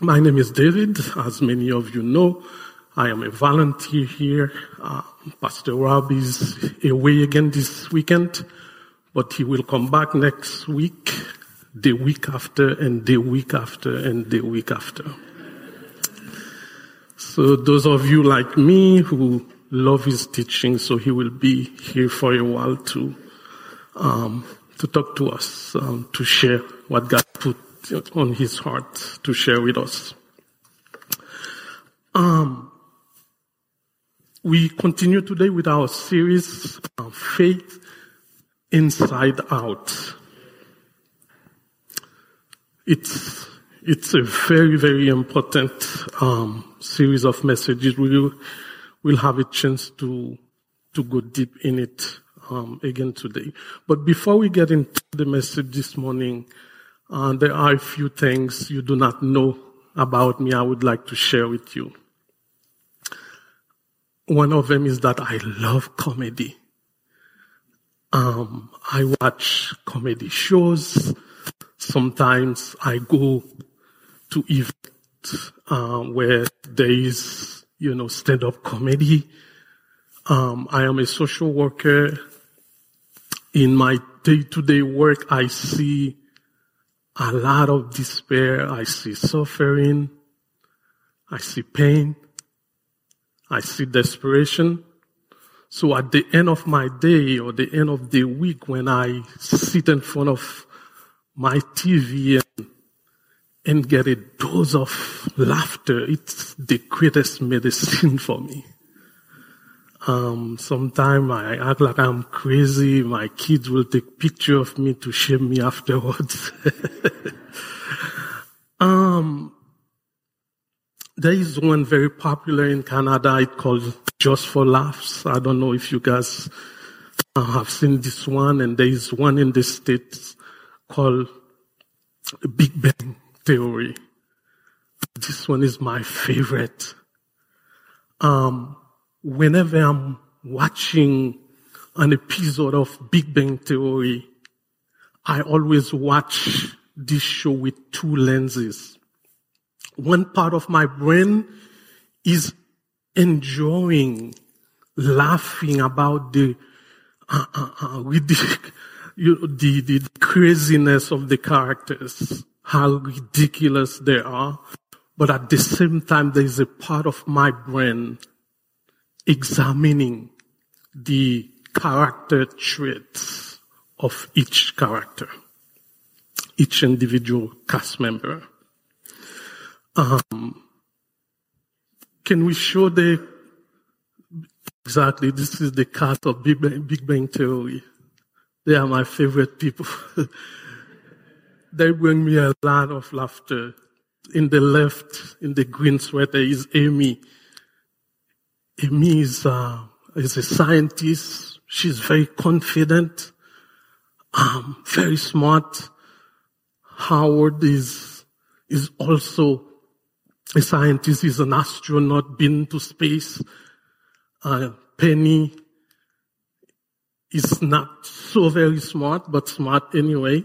My name is David. As many of you know, I am a volunteer here. Uh, Pastor Rob is away again this weekend, but he will come back next week, the week after, and the week after, and the week after. So those of you like me who love his teaching, so he will be here for a while to um, to talk to us, um, to share what God put on his heart to share with us. Um, we continue today with our series, uh, Faith Inside Out. It's, it's a very, very important um, series of messages. We will, we'll have a chance to, to go deep in it um, again today. But before we get into the message this morning, uh, there are a few things you do not know about me I would like to share with you. One of them is that I love comedy. Um, I watch comedy shows. Sometimes I go to events uh, where there is, you know, stand-up comedy. Um, I am a social worker. In my day-to-day work, I see a lot of despair. I see suffering. I see pain. I see desperation. So at the end of my day or the end of the week when I sit in front of my TV and, and get a dose of laughter, it's the greatest medicine for me. Um, sometimes I act like I'm crazy. My kids will take picture of me to shame me afterwards. um, there is one very popular in Canada. It's called Just for Laughs. I don't know if you guys uh, have seen this one. And there is one in the States called Big Bang Theory. This one is my favorite. Um, whenever I'm watching an episode of Big Bang Theory, I always watch this show with two lenses. One part of my brain is enjoying laughing about the uh, uh, uh, you know, the, the craziness of the characters, how ridiculous they are. But at the same time, there is a part of my brain examining the character traits of each character, each individual cast member. Um, can we show the exactly? This is the cast of Big Bang, Big Bang Theory. They are my favorite people. they bring me a lot of laughter. In the left, in the green sweater, is Amy Amy is, uh, is a scientist. She's very confident, um, very smart. Howard is, is also a scientist. He's an astronaut, been to space. Uh, Penny is not so very smart, but smart anyway.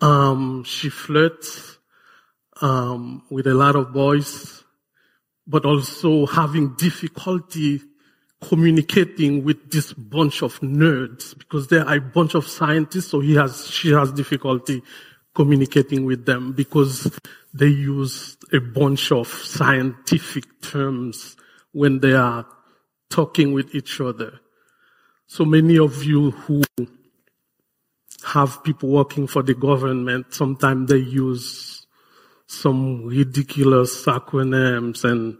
Um, she flirts um, with a lot of boys but also having difficulty communicating with this bunch of nerds because they are a bunch of scientists. So he has, she has difficulty communicating with them because they use a bunch of scientific terms when they are talking with each other. So many of you who have people working for the government, sometimes they use some ridiculous acronyms and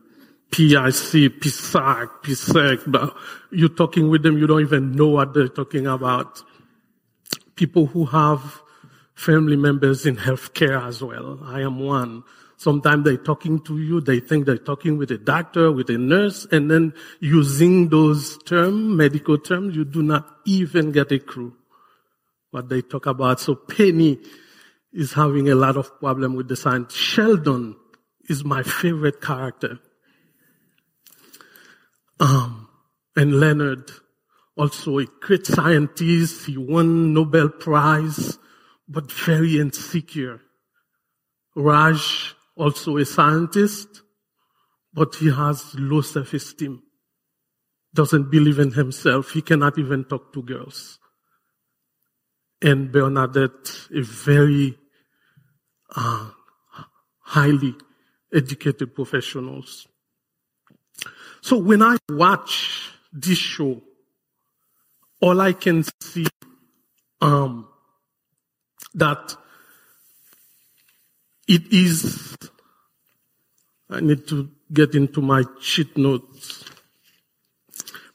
PIC, PSAC, PSEC, but you're talking with them, you don't even know what they're talking about. People who have family members in healthcare as well. I am one. Sometimes they're talking to you, they think they're talking with a doctor, with a nurse, and then using those terms, medical terms, you do not even get a clue what they talk about. So Penny is having a lot of problem with the science. Sheldon is my favorite character. Um, and Leonard, also a great scientist. He won Nobel Prize, but very insecure. Raj, also a scientist, but he has low self-esteem. Doesn't believe in himself. He cannot even talk to girls. And Bernadette, a very uh, highly educated professionals. So when I watch this show, all I can see um, that it is. I need to get into my cheat notes.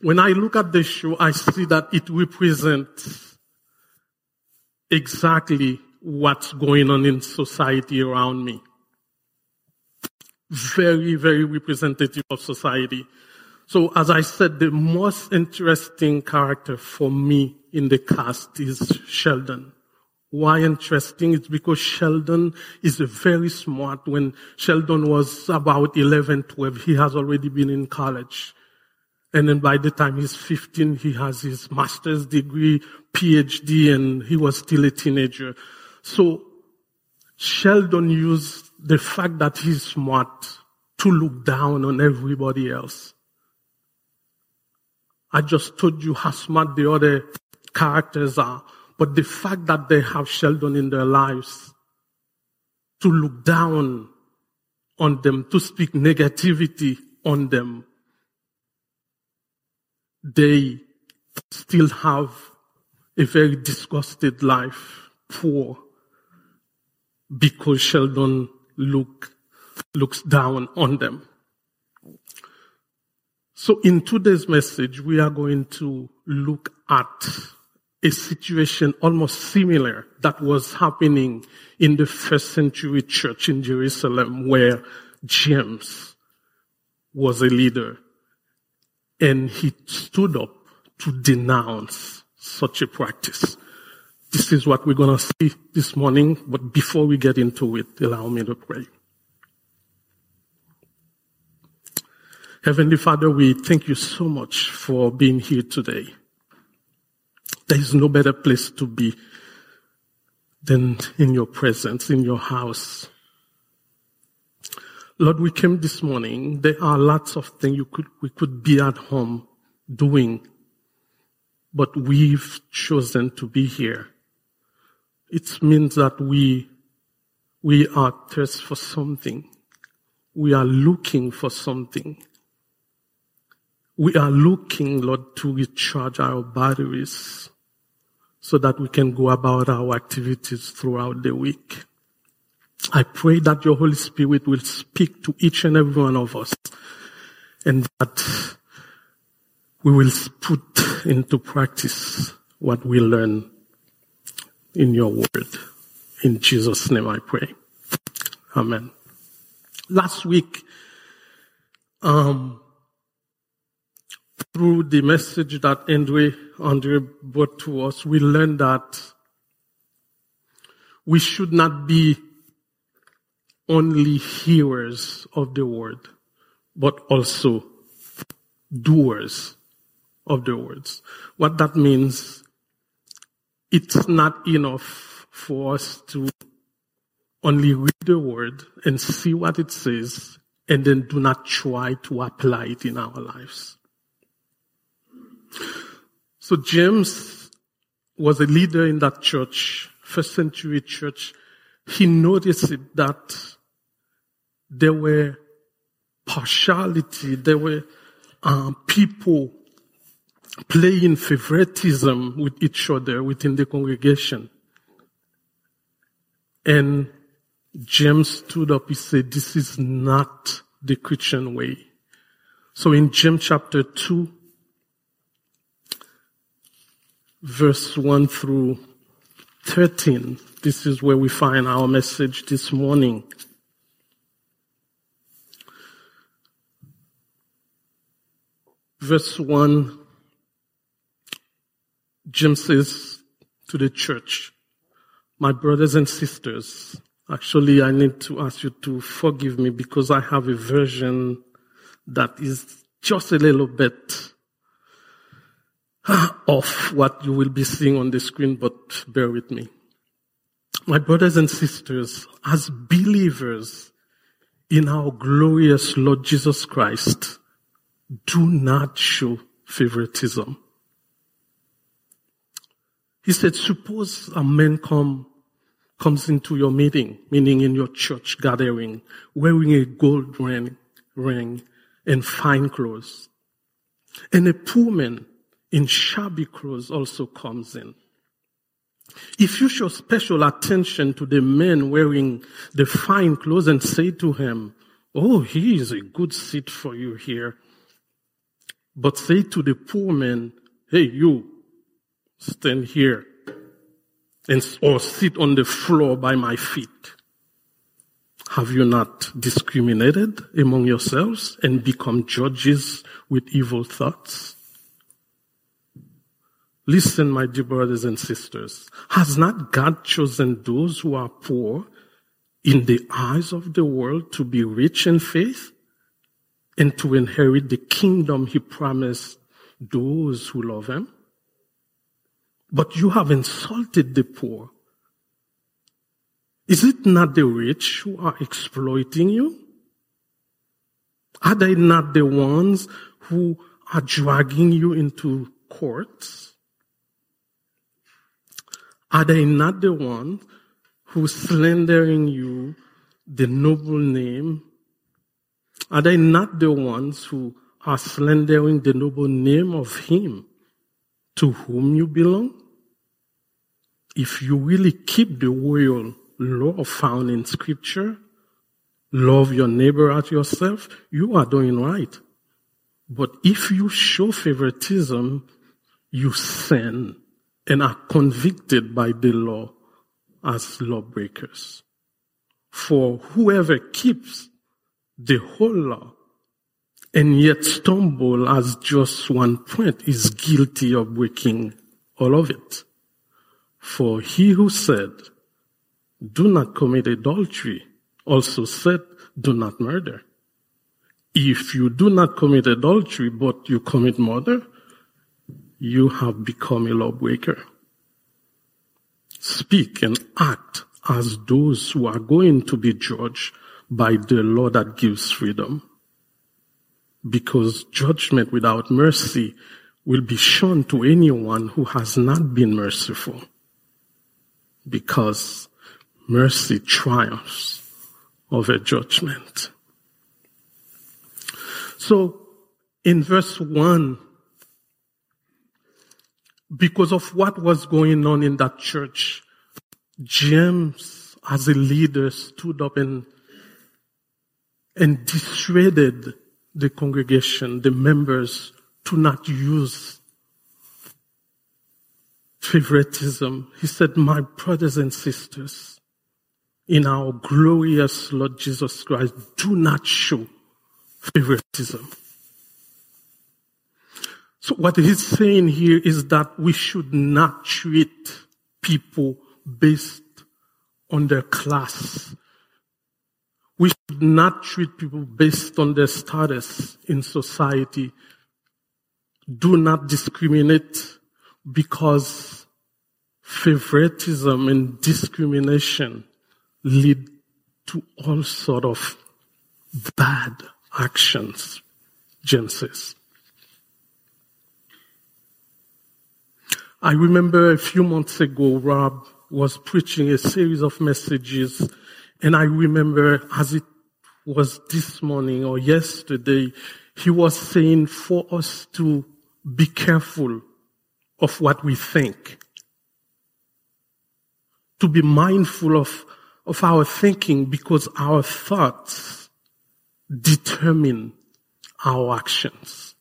When I look at the show, I see that it represents exactly what's going on in society around me. Very, very representative of society. So as I said, the most interesting character for me in the cast is Sheldon. Why interesting? It's because Sheldon is very smart. When Sheldon was about 11, 12, he has already been in college. And then by the time he's 15, he has his master's degree, PhD, and he was still a teenager. So Sheldon used the fact that he's smart to look down on everybody else. I just told you how smart the other characters are. But the fact that they have Sheldon in their lives to look down on them, to speak negativity on them, they still have a very disgusted life, poor, because Sheldon look, looks down on them. So in today's message, we are going to look at a situation almost similar that was happening in the first century church in Jerusalem where James was a leader and he stood up to denounce such a practice. This is what we're going to see this morning, but before we get into it, allow me to pray. Heavenly Father, we thank you so much for being here today. There is no better place to be than in your presence, in your house. Lord, we came this morning. There are lots of things you could, we could be at home doing, but we've chosen to be here. It means that we, we are thirst for something. We are looking for something. We are looking, Lord, to recharge our batteries so that we can go about our activities throughout the week. I pray that your Holy Spirit will speak to each and every one of us and that we will put into practice what we learn in your word. In Jesus' name I pray. Amen. Last week, um, through the message that Andre, Andre brought to us, we learned that we should not be only hearers of the word, but also doers of the words. What that means, it's not enough for us to only read the word and see what it says and then do not try to apply it in our lives. So James was a leader in that church, first century church. He noticed that there were partiality, there were um, people playing favoritism with each other within the congregation. And James stood up, he said, this is not the Christian way. So in James chapter 2, verse 1 through 13. This is where we find our message this morning. Verse 1, James says to the church, My brothers and sisters, actually, I need to ask you to forgive me because I have a version that is just a little bit of what you will be seeing on the screen, but bear with me. My brothers and sisters, as believers, in our glorious Lord Jesus Christ, do not show favoritism. He said, suppose a man come, comes into your meeting, meaning in your church gathering, wearing a gold ring, ring and fine clothes. And a poor man in shabby clothes also comes in. If you show special attention to the man wearing the fine clothes and say to him, Oh, he is a good seat for you here. But say to the poor man, Hey, you, stand here and, or sit on the floor by my feet. Have you not discriminated among yourselves and become judges with evil thoughts? Listen, my dear brothers and sisters. Has not God chosen those who are poor in the eyes of the world to be rich in faith and to inherit the kingdom he promised those who love him? But you have insulted the poor. Is it not the rich who are exploiting you? Are they not the ones who are dragging you into courts? Are they not the ones who slandering you the noble name? Are they not the ones who are slandering the noble name of Him to whom you belong? If you really keep the royal law found in scripture, love your neighbor as yourself, you are doing right. But if you show favoritism, you sin and are convicted by the law as lawbreakers. For whoever keeps the whole law and yet stumble as just one point is guilty of breaking all of it. For he who said, do not commit adultery also said, do not murder. If you do not commit adultery, but you commit murder, you have become a lawbreaker. Speak and act as those who are going to be judged by the law that gives freedom. Because judgment without mercy will be shown to anyone who has not been merciful. Because mercy triumphs over judgment. So in verse one, because of what was going on in that church, James, as a leader, stood up and, and dissuaded the congregation, the members, to not use favoritism. He said, my brothers and sisters, in our glorious Lord Jesus Christ, do not show favoritism. So what he's saying here is that we should not treat people based on their class. We should not treat people based on their status in society. Do not discriminate because favoritism and discrimination lead to all sort of bad actions, James says. I remember a few months ago, Rob was preaching a series of messages, and I remember as it was this morning or yesterday, he was saying for us to be careful of what we think. To be mindful of, of our thinking because our thoughts determine our actions.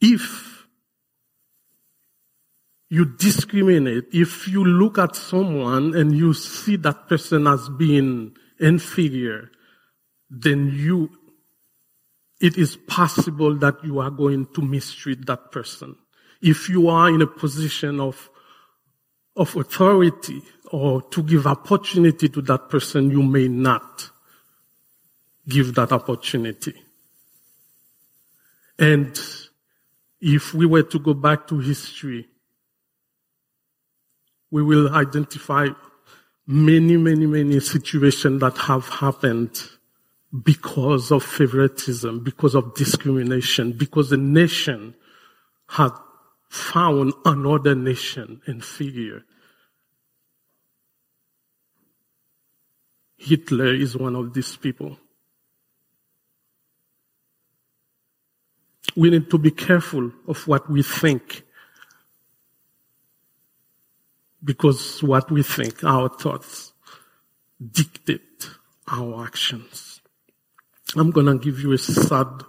If you discriminate. If you look at someone and you see that person as being inferior, then you, it is possible that you are going to mistreat that person. If you are in a position of, of authority or to give opportunity to that person, you may not give that opportunity. And if we were to go back to history, we will identify many, many, many situations that have happened because of favoritism, because of discrimination, because the nation had found another nation inferior. Hitler is one of these people. We need to be careful of what we think. Because what we think, our thoughts, dictate our actions. I'm gonna give you a sad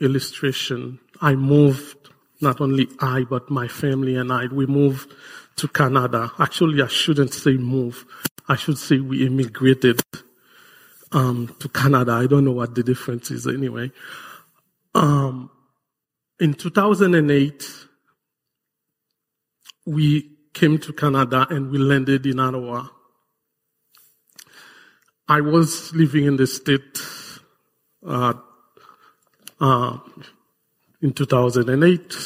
illustration. I moved, not only I, but my family and I, we moved to Canada. Actually, I shouldn't say move. I should say we immigrated um, to Canada. I don't know what the difference is anyway. Um, in 2008, we came to Canada and we landed in Ottawa. I was living in the state uh, uh, in 2008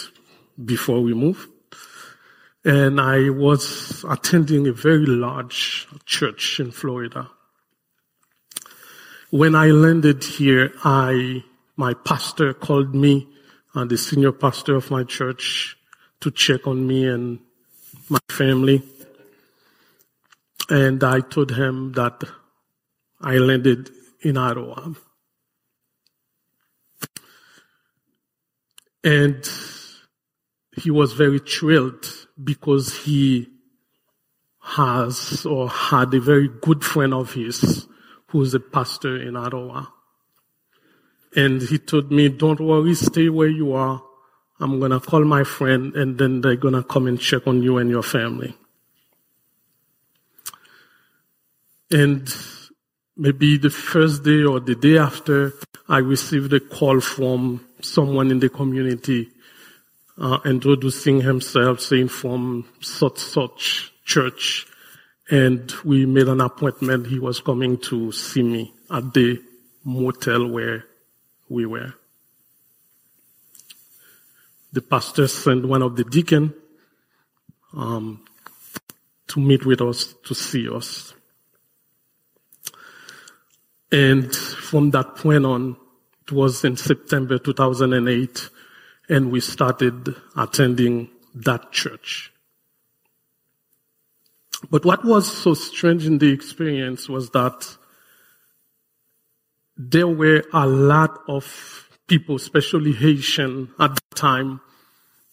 before we moved and I was attending a very large church in Florida. When I landed here, I, my pastor called me, uh, the senior pastor of my church, to check on me and my family. And I told him that I landed in Ottawa. And he was very thrilled because he has or had a very good friend of his who's a pastor in Ottawa. And he told me, don't worry, stay where you are. I'm gonna call my friend and then they're gonna come and check on you and your family. And maybe the first day or the day after, I received a call from someone in the community uh, introducing himself, saying from such such church, and we made an appointment. He was coming to see me at the motel where we were. The pastor sent one of the deacon um, to meet with us to see us. And from that point on, it was in September 2008, and we started attending that church. But what was so strange in the experience was that there were a lot of people, especially Haitian at the time,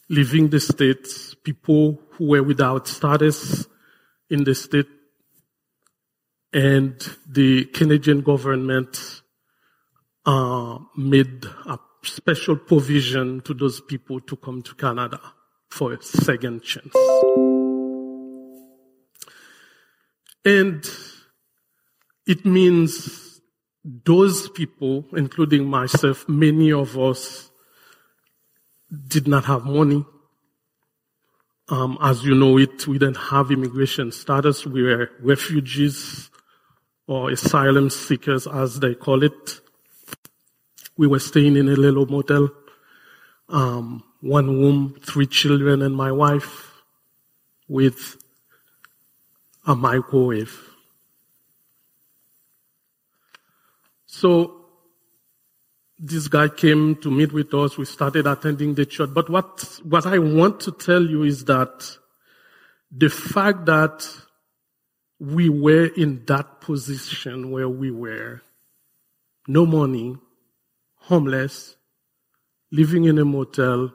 leaving the States, people who were without status in the state, and the Canadian government uh, made a special provision to those people to come to Canada for a second chance. And it means those people, including myself, many of us did not have money. Um, as you know it, we didn't have immigration status. We were refugees or asylum seekers, as they call it. We were staying in a little motel, um, one room, three children and my wife with a microwave. So this guy came to meet with us. We started attending the church. But what, what I want to tell you is that the fact that we were in that position where we were, no money, homeless, living in a motel,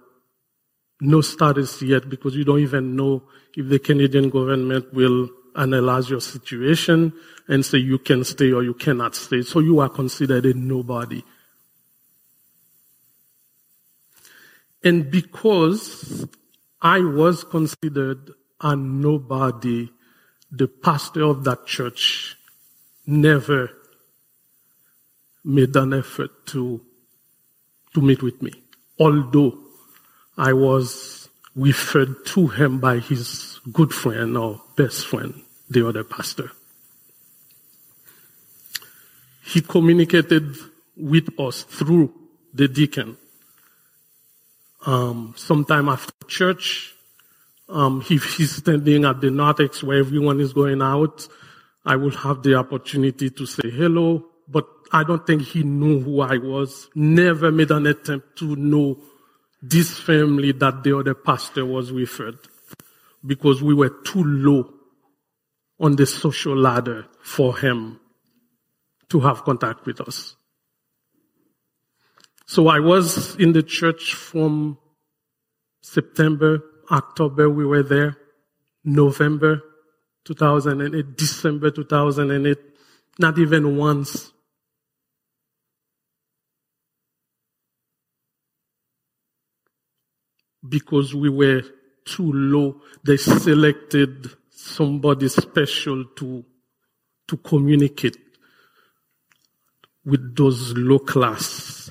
no status yet because you don't even know if the Canadian government will analyze your situation and say you can stay or you cannot stay. So you are considered a nobody. And because I was considered a nobody, the pastor of that church never made an effort to to meet with me. Although I was referred to him by his good friend or best friend, the other pastor. He communicated with us through the deacon. Um, sometime after church, Um, if he's standing at the narthex where everyone is going out, I will have the opportunity to say hello, but I don't think he knew who I was. Never made an attempt to know this family that the other pastor was referred because we were too low on the social ladder for him to have contact with us. So I was in the church from September, October, we were there, November 2008, December 2008, not even once. Because we were too low, they selected somebody special to, to communicate with those low class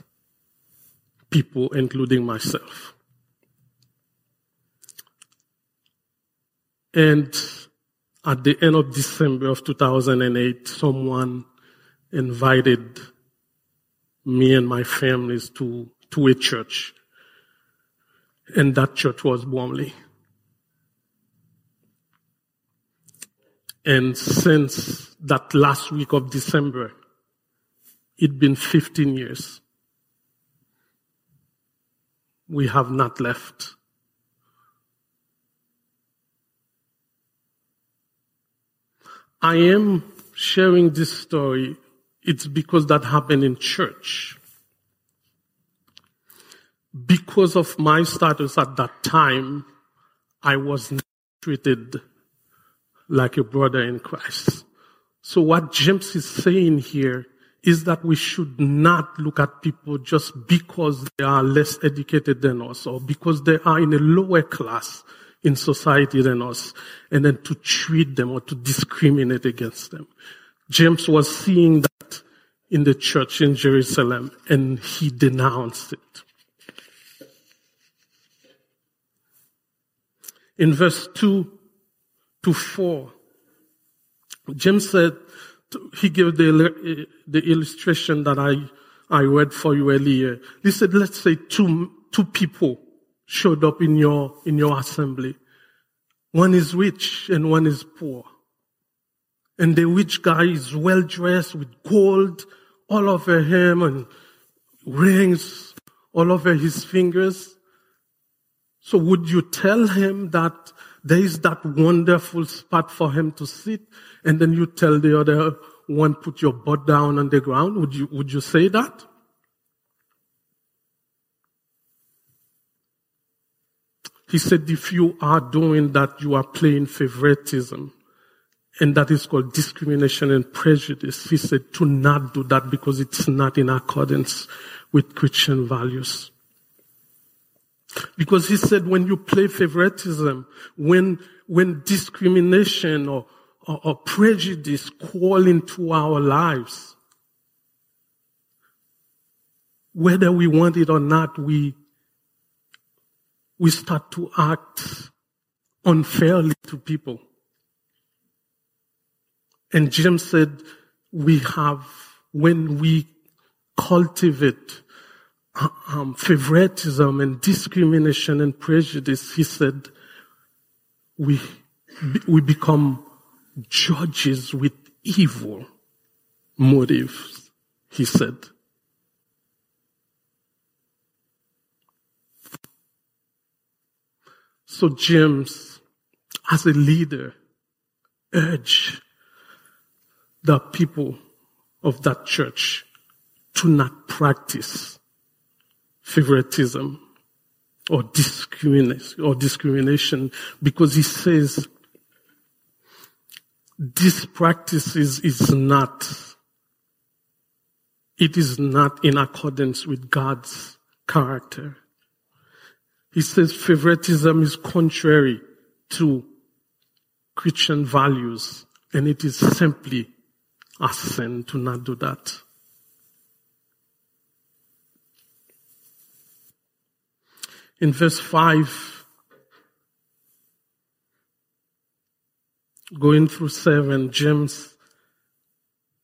people, including myself. And at the end of December of 2008, someone invited me and my families to, to a church. And that church was Bromley. And since that last week of December, it'd been 15 years. We have not left. I am sharing this story. It's because that happened in church. Because of my status at that time, I was treated like a brother in Christ. So what James is saying here is that we should not look at people just because they are less educated than us or because they are in a lower class in society than us and then to treat them or to discriminate against them. James was seeing that in the church in Jerusalem and he denounced it. In verse 2 to 4, James said, he gave the, eh, the illustration that I, I read for you earlier. He said, let's say two, two people showed up in your, in your assembly. One is rich and one is poor. And the rich guy is well dressed with gold all over him and rings all over his fingers. So would you tell him that there is that wonderful spot for him to sit and then you tell the other one, put your butt down on the ground? Would you, would you say that? He said, if you are doing that, you are playing favoritism. And that is called discrimination and prejudice. He said to not do that because it's not in accordance with Christian values. Because he said when you play favoritism, when, when discrimination or, or, or prejudice call into our lives, whether we want it or not, we we start to act unfairly to people. And James said, we have, when we cultivate um, favoritism and discrimination and prejudice, he said, we, we become judges with evil motives, he said. So James, as a leader, urge the people of that church to not practice favoritism or discrimination or discrimination because he says this practice is, is not it is not in accordance with God's character. He says favoritism is contrary to Christian values and it is simply a sin to not do that. In verse 5, going through 7, James,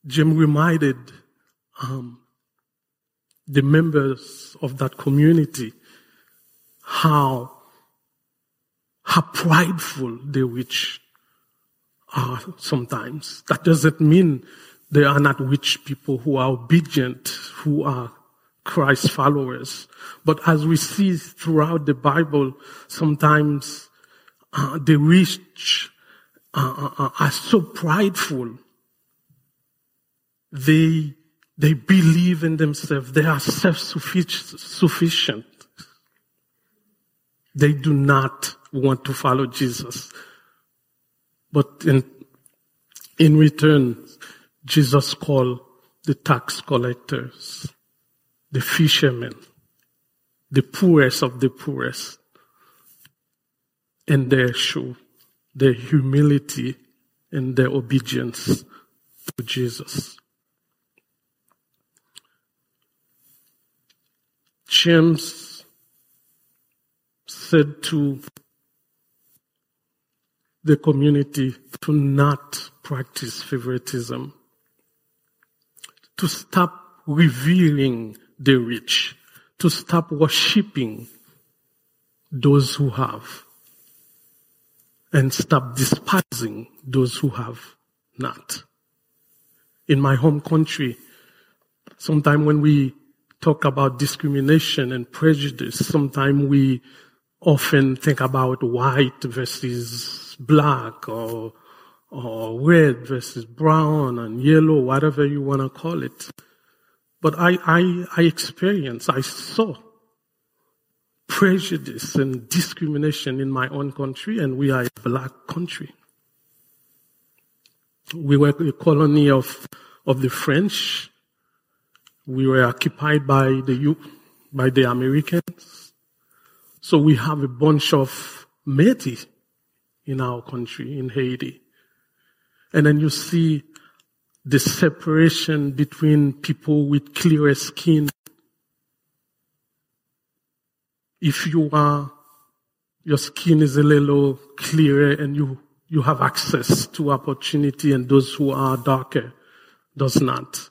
Jim reminded um, the members of that community how, how prideful the rich are sometimes. That doesn't mean they are not rich people who are obedient, who are Christ followers. But as we see throughout the Bible, sometimes uh, the rich uh, uh, uh are so prideful. They, they believe in themselves. They are self-sufficient. They do not want to follow Jesus. But in, in return, Jesus called the tax collectors, the fishermen, the poorest of the poorest, and their show their humility and their obedience to Jesus. James said to the community to not practice favoritism, to stop revealing the rich, to stop worshipping those who have, and stop despising those who have not. In my home country, sometimes when we talk about discrimination and prejudice, sometimes we often think about white versus black or, or red versus brown and yellow, whatever you want to call it. But I, I, I experienced, I saw prejudice and discrimination in my own country, and we are a black country. We were a colony of, of the French. We were occupied by the, by the Americans. So we have a bunch of Métis in our country, in Haiti. And then you see the separation between people with clearer skin. If you are, your skin is a little clearer and you, you have access to opportunity and those who are darker does not.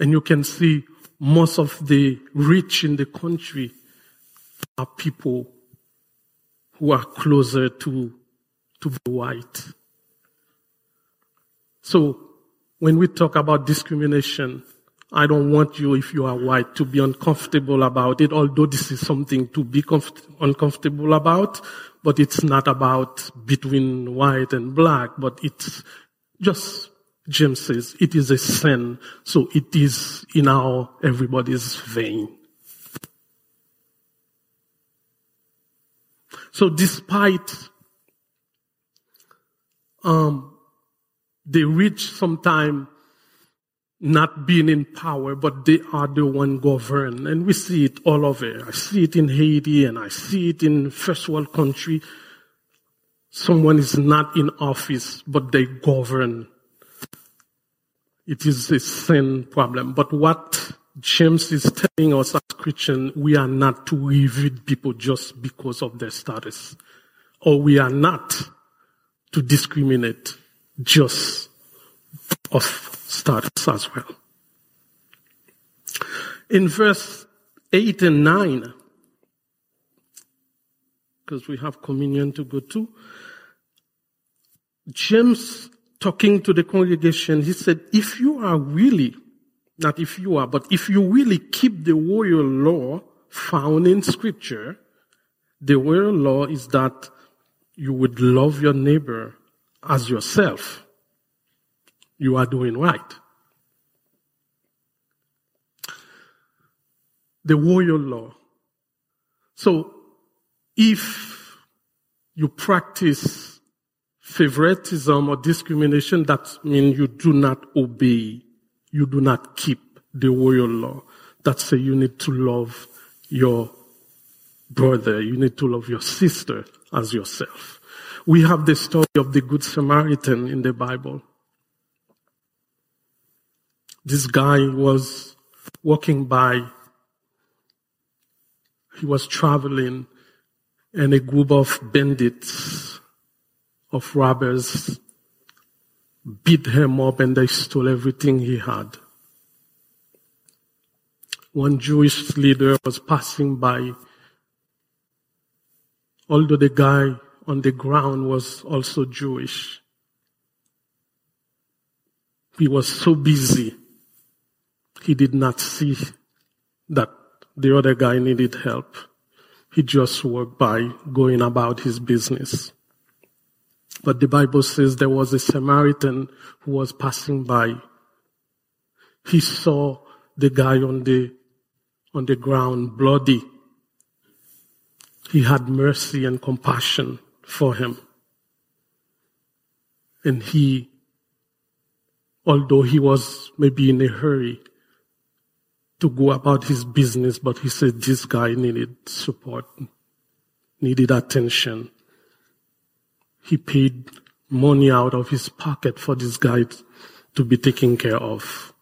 And you can see most of the rich in the country are people who are closer to to be white. So when we talk about discrimination, I don't want you, if you are white, to be uncomfortable about it, although this is something to be comf- uncomfortable about, but it's not about between white and black, but it's just, James says, it is a sin, so it is in our everybody's vein. So despite um, they reach sometime not being in power, but they are the one govern. And we see it all over. I see it in Haiti and I see it in first world country. Someone is not in office, but they govern. It is a sin problem. But what James is telling us as we are not to review people just because of their status. Or we are not to discriminate just of status as well. In verse 8 and 9, because we have communion to go to, James talking to the congregation, he said, if you are really, not if you are, but if you really keep the royal law found in scripture, the royal law is that you would love your neighbor as yourself, you are doing right. The royal law. So, if you practice favoritism or discrimination, that means you do not obey, you do not keep the royal law. That says you need to love your brother, you need to love your sister as yourself. We have the story of the Good Samaritan in the Bible. This guy was walking by, he was traveling, and a group of bandits, of robbers, beat him up and they stole everything he had. One Jewish leader was passing by. Although the guy on the ground was also Jewish. He was so busy, he did not see that the other guy needed help. He just walked by going about his business. But the Bible says there was a Samaritan who was passing by. He saw the guy on the, on the ground bloody. He had mercy and compassion for him. And he, although he was maybe in a hurry to go about his business, but he said this guy needed support, needed attention. He paid money out of his pocket for this guy to be taken care of.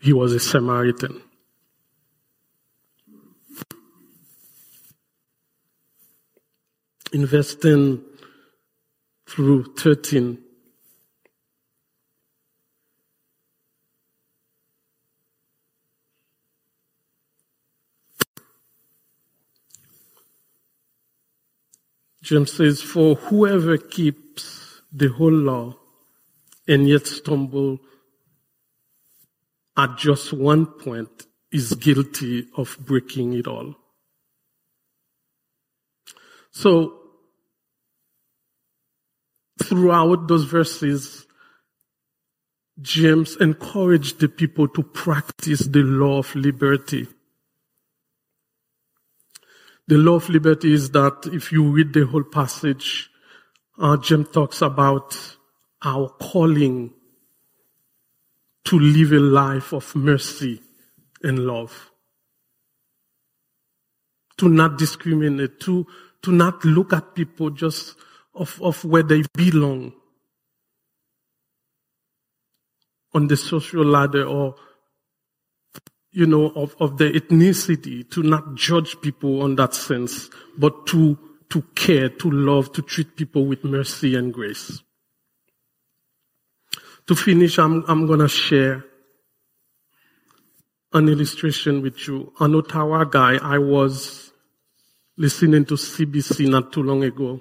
He was a Samaritan. In verse 10 through 13. James says, For whoever keeps the whole law and yet stumble at just one point is guilty of breaking it all. So throughout those verses, James encouraged the people to practice the law of liberty. The law of liberty is that if you read the whole passage, uh, James talks about our calling to live a life of mercy and love. To not discriminate, to, to not look at people just of, of where they belong on the social ladder or, you know, of, of the ethnicity, to not judge people on that sense, but to, to care, to love, to treat people with mercy and grace. To finish, I'm, I'm gonna share an illustration with you. An Ottawa guy, I was listening to CBC not too long ago.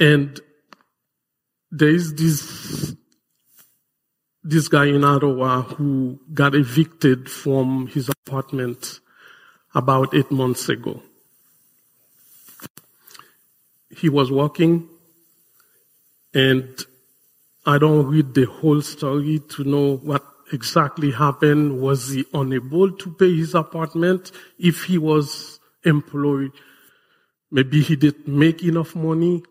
And there is this, this guy in Ottawa who got evicted from his apartment about eight months ago. He was walking and I don't read the whole story to know what exactly happened. Was he unable to pay his apartment? If he was employed, maybe he didn't make enough money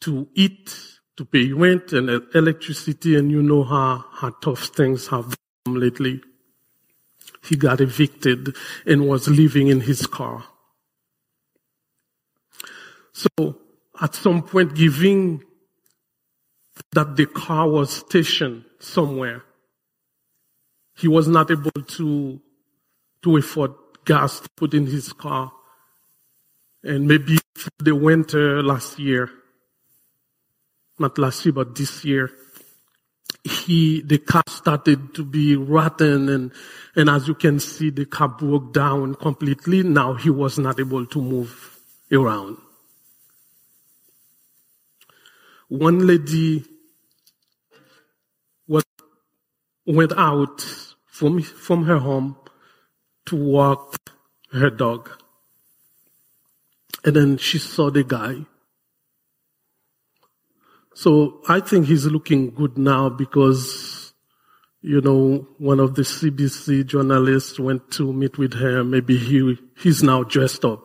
to eat, to pay rent and electricity, and you know how, how tough things have been lately. He got evicted and was living in his car. So at some point giving that the car was stationed somewhere, he was not able to, to afford gas to put in his car. And maybe the winter uh, last year, not last year, but this year, he, the car started to be rotten and, and as you can see, the car broke down completely. Now he was not able to move around. One lady was, went out from, from her home to walk her dog. And then she saw the guy so I think he's looking good now because, you know, one of the CBC journalists went to meet with her. Maybe he, he's now dressed up,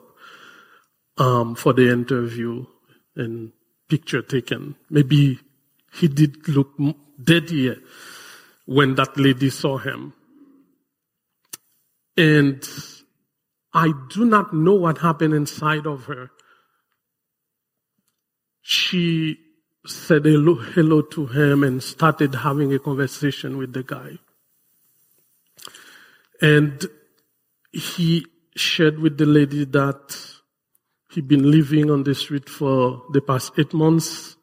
um, for the interview and picture taken. Maybe he did look dirtier when that lady saw him. And I do not know what happened inside of her. She said hello, hello to him and started having a conversation with the guy. And he shared with the lady that he'd been living on the street for the past eight months,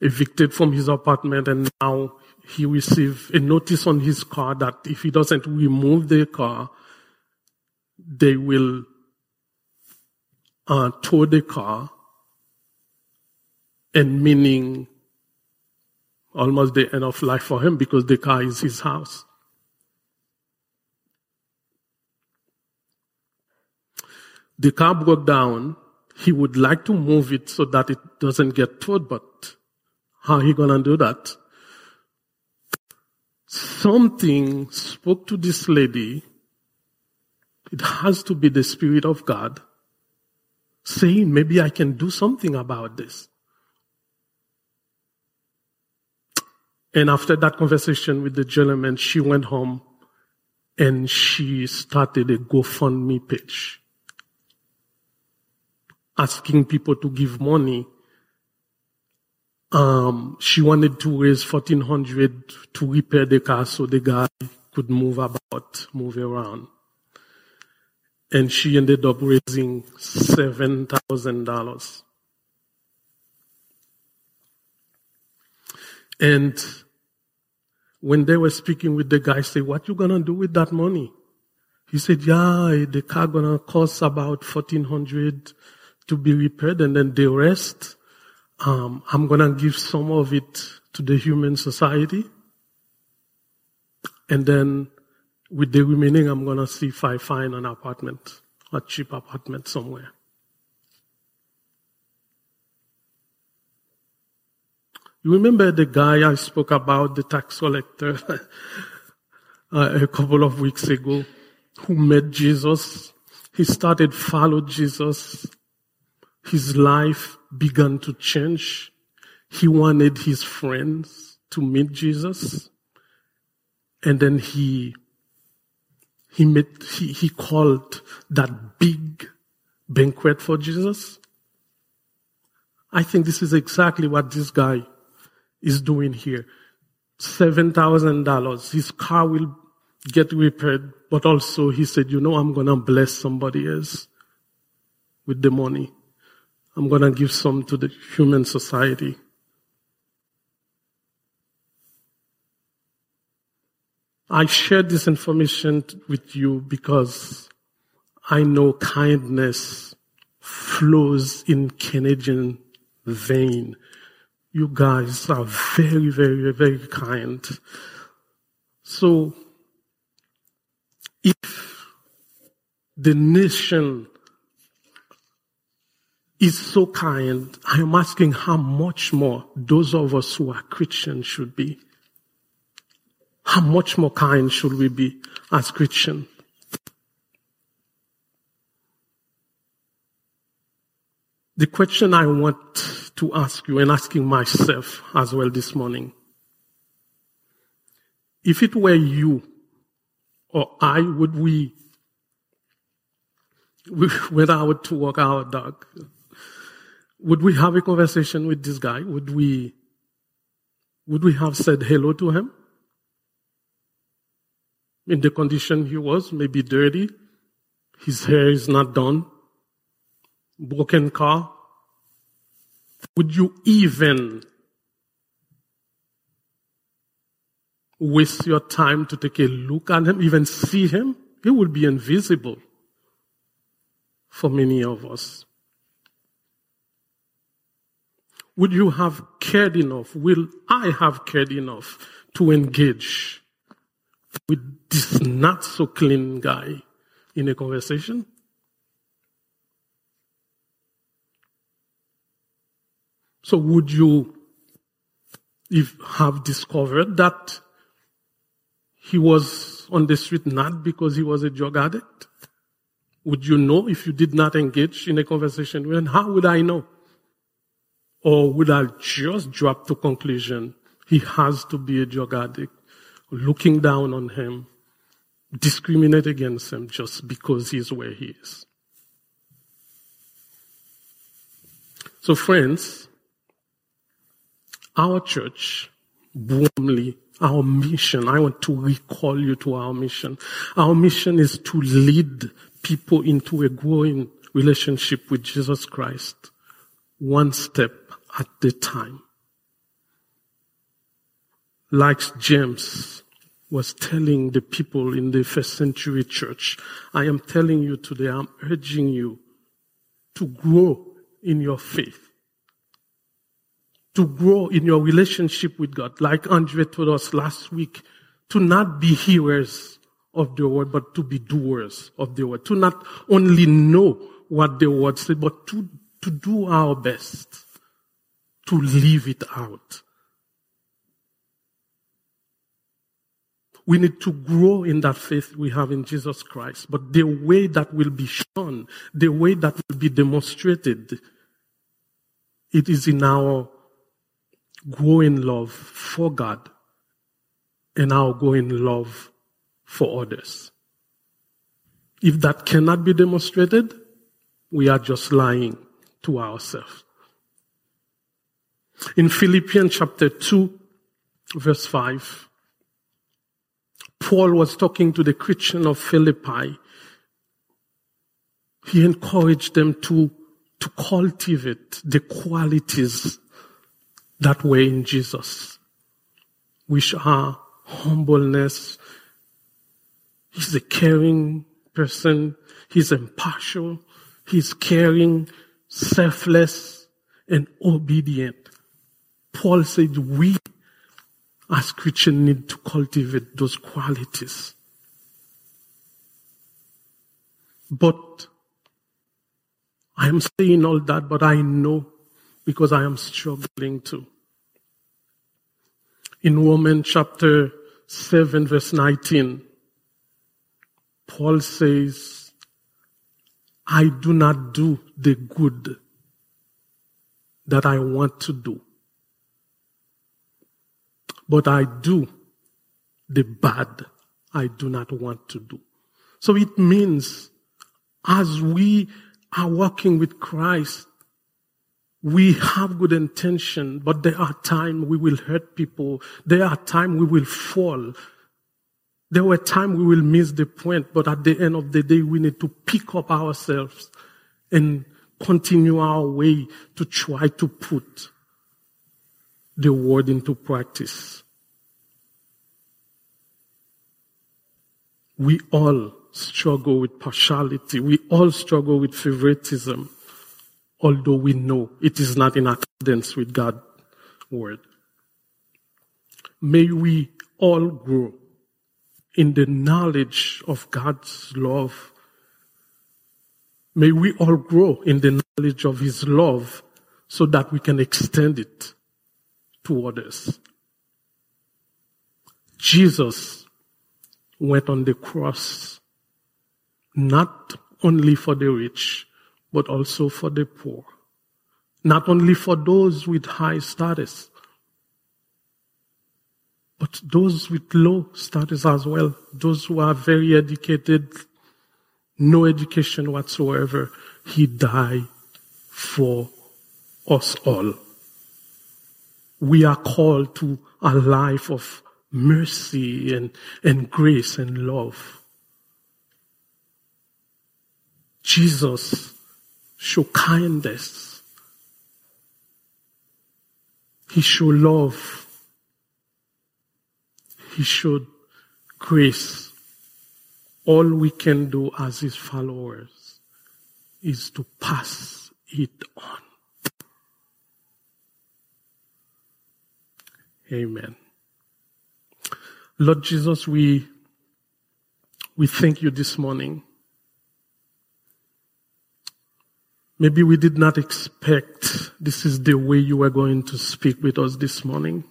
evicted from his apartment, and now he received a notice on his car that if he doesn't remove the car, they will uh, towed the car and meaning almost the end of life for him because the car is his house. The car broke down. He would like to move it so that it doesn't get towed, but how he gonna do that? Something spoke to this lady. It has to be the Spirit of God saying, maybe I can do something about this. And after that conversation with the gentleman, she went home and she started a GoFundMe page. Asking people to give money. Um, she wanted to raise 1400 to repair the car so the guy could move about, move around. And she ended up raising $7,000. And when they were speaking with the guy, say, what you gonna do with that money? He said, yeah, the car gonna cost about 1400 to be repaired and then the rest, um, I'm gonna give some of it to the human society. And then with the remaining, I'm gonna see if I find an apartment, a cheap apartment somewhere. You remember the guy I spoke about, the tax collector, uh, a couple of weeks ago, who met Jesus? He started follow Jesus. His life began to change. He wanted his friends to meet Jesus. And then he, he met, he, he called that big banquet for Jesus. I think this is exactly what this guy is doing here. $7,000. His car will get repaired, but also he said, you know, I'm going to bless somebody else with the money. I'm going to give some to the human society. I share this information with you because I know kindness flows in Canadian vein. You guys are very, very, very kind. So, if the nation is so kind, I am asking how much more those of us who are Christians should be. How much more kind should we be as Christians? The question I want to ask you and asking myself as well this morning. If it were you or I, would we, whether I were to walk our dog, would we have a conversation with this guy? Would we, would we have said hello to him? In the condition he was, maybe dirty, his hair is not done, broken car, would you even waste your time to take a look at him, even see him? He would be invisible for many of us. Would you have cared enough? Will I have cared enough to engage with this not so clean guy in a conversation? So would you if have discovered that he was on the street not because he was a drug addict? Would you know if you did not engage in a conversation with him? How would I know? Or would I just drop to conclusion he has to be a drug addict, looking down on him, discriminate against him just because he's where he is? So friends, our church, warmly, our mission, I want to recall you to our mission. Our mission is to lead people into a growing relationship with Jesus Christ, one step at a time. Like James was telling the people in the first century church, I am telling you today, I'm urging you to grow in your faith, to grow in your relationship with God, like Andre told us last week, to not be hearers of the word, but to be doers of the word, to not only know what the word said, but to, to do our best to live it out. We need to grow in that faith we have in Jesus Christ. But the way that will be shown, the way that will be demonstrated, it is in our growing love for God and now our growing love for others. If that cannot be demonstrated, we are just lying to ourselves. In Philippians chapter 2, verse 5, Paul was talking to the Christian of Philippi. He encouraged them to, to cultivate the qualities that were in Jesus, which are humbleness. He's a caring person. He's impartial. He's caring, selfless, and obedient. Paul said we as Christians need to cultivate those qualities. But I am saying all that, but I know because I am struggling too. In Romans chapter 7 verse 19, Paul says, I do not do the good that I want to do but I do the bad I do not want to do. So it means as we are walking with Christ, we have good intention, but there are times we will hurt people. There are times we will fall. There were times we will miss the point, but at the end of the day, we need to pick up ourselves and continue our way to try to put the word into practice. We all struggle with partiality. We all struggle with favoritism, although we know it is not in accordance with God's word. May we all grow in the knowledge of God's love. May we all grow in the knowledge of His love so that we can extend it to others. Jesus went on the cross not only for the rich, but also for the poor. Not only for those with high status, but those with low status as well. Those who are very educated, no education whatsoever. He died for us all we are called to a life of mercy and, and grace and love. Jesus showed kindness. He showed love. He showed grace. All we can do as his followers is to pass it on. Amen. Lord Jesus, we, we thank you this morning. Maybe we did not expect this is the way you were going to speak with us this morning.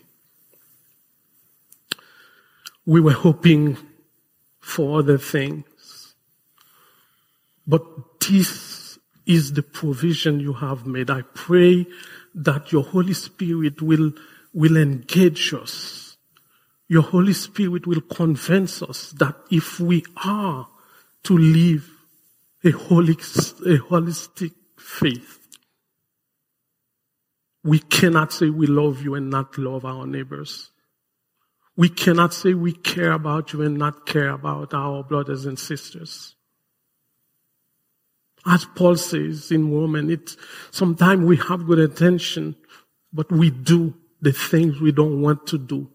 We were hoping for other things. But this is the provision you have made. I pray that your Holy Spirit will will engage us. Your Holy Spirit will convince us that if we are to live a, holistic, faith, we cannot say we love you and not love our neighbors. We cannot say we care about you and not care about our brothers and sisters. As Paul says in Romans, it sometimes we have good intention, but we do the things we don't want to do.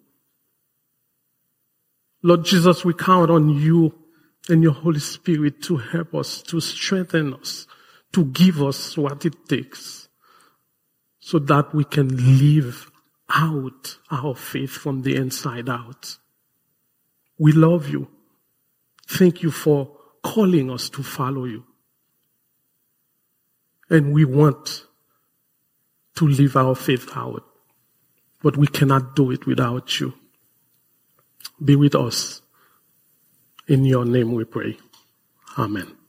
Lord Jesus, we count on you and your Holy Spirit to help us, to strengthen us, to give us what it takes so that we can live out our faith from the inside out. We love you. Thank you for calling us to follow you. And we want to live our faith out. But we cannot do it without you. Be with us. In your name we pray. Amen.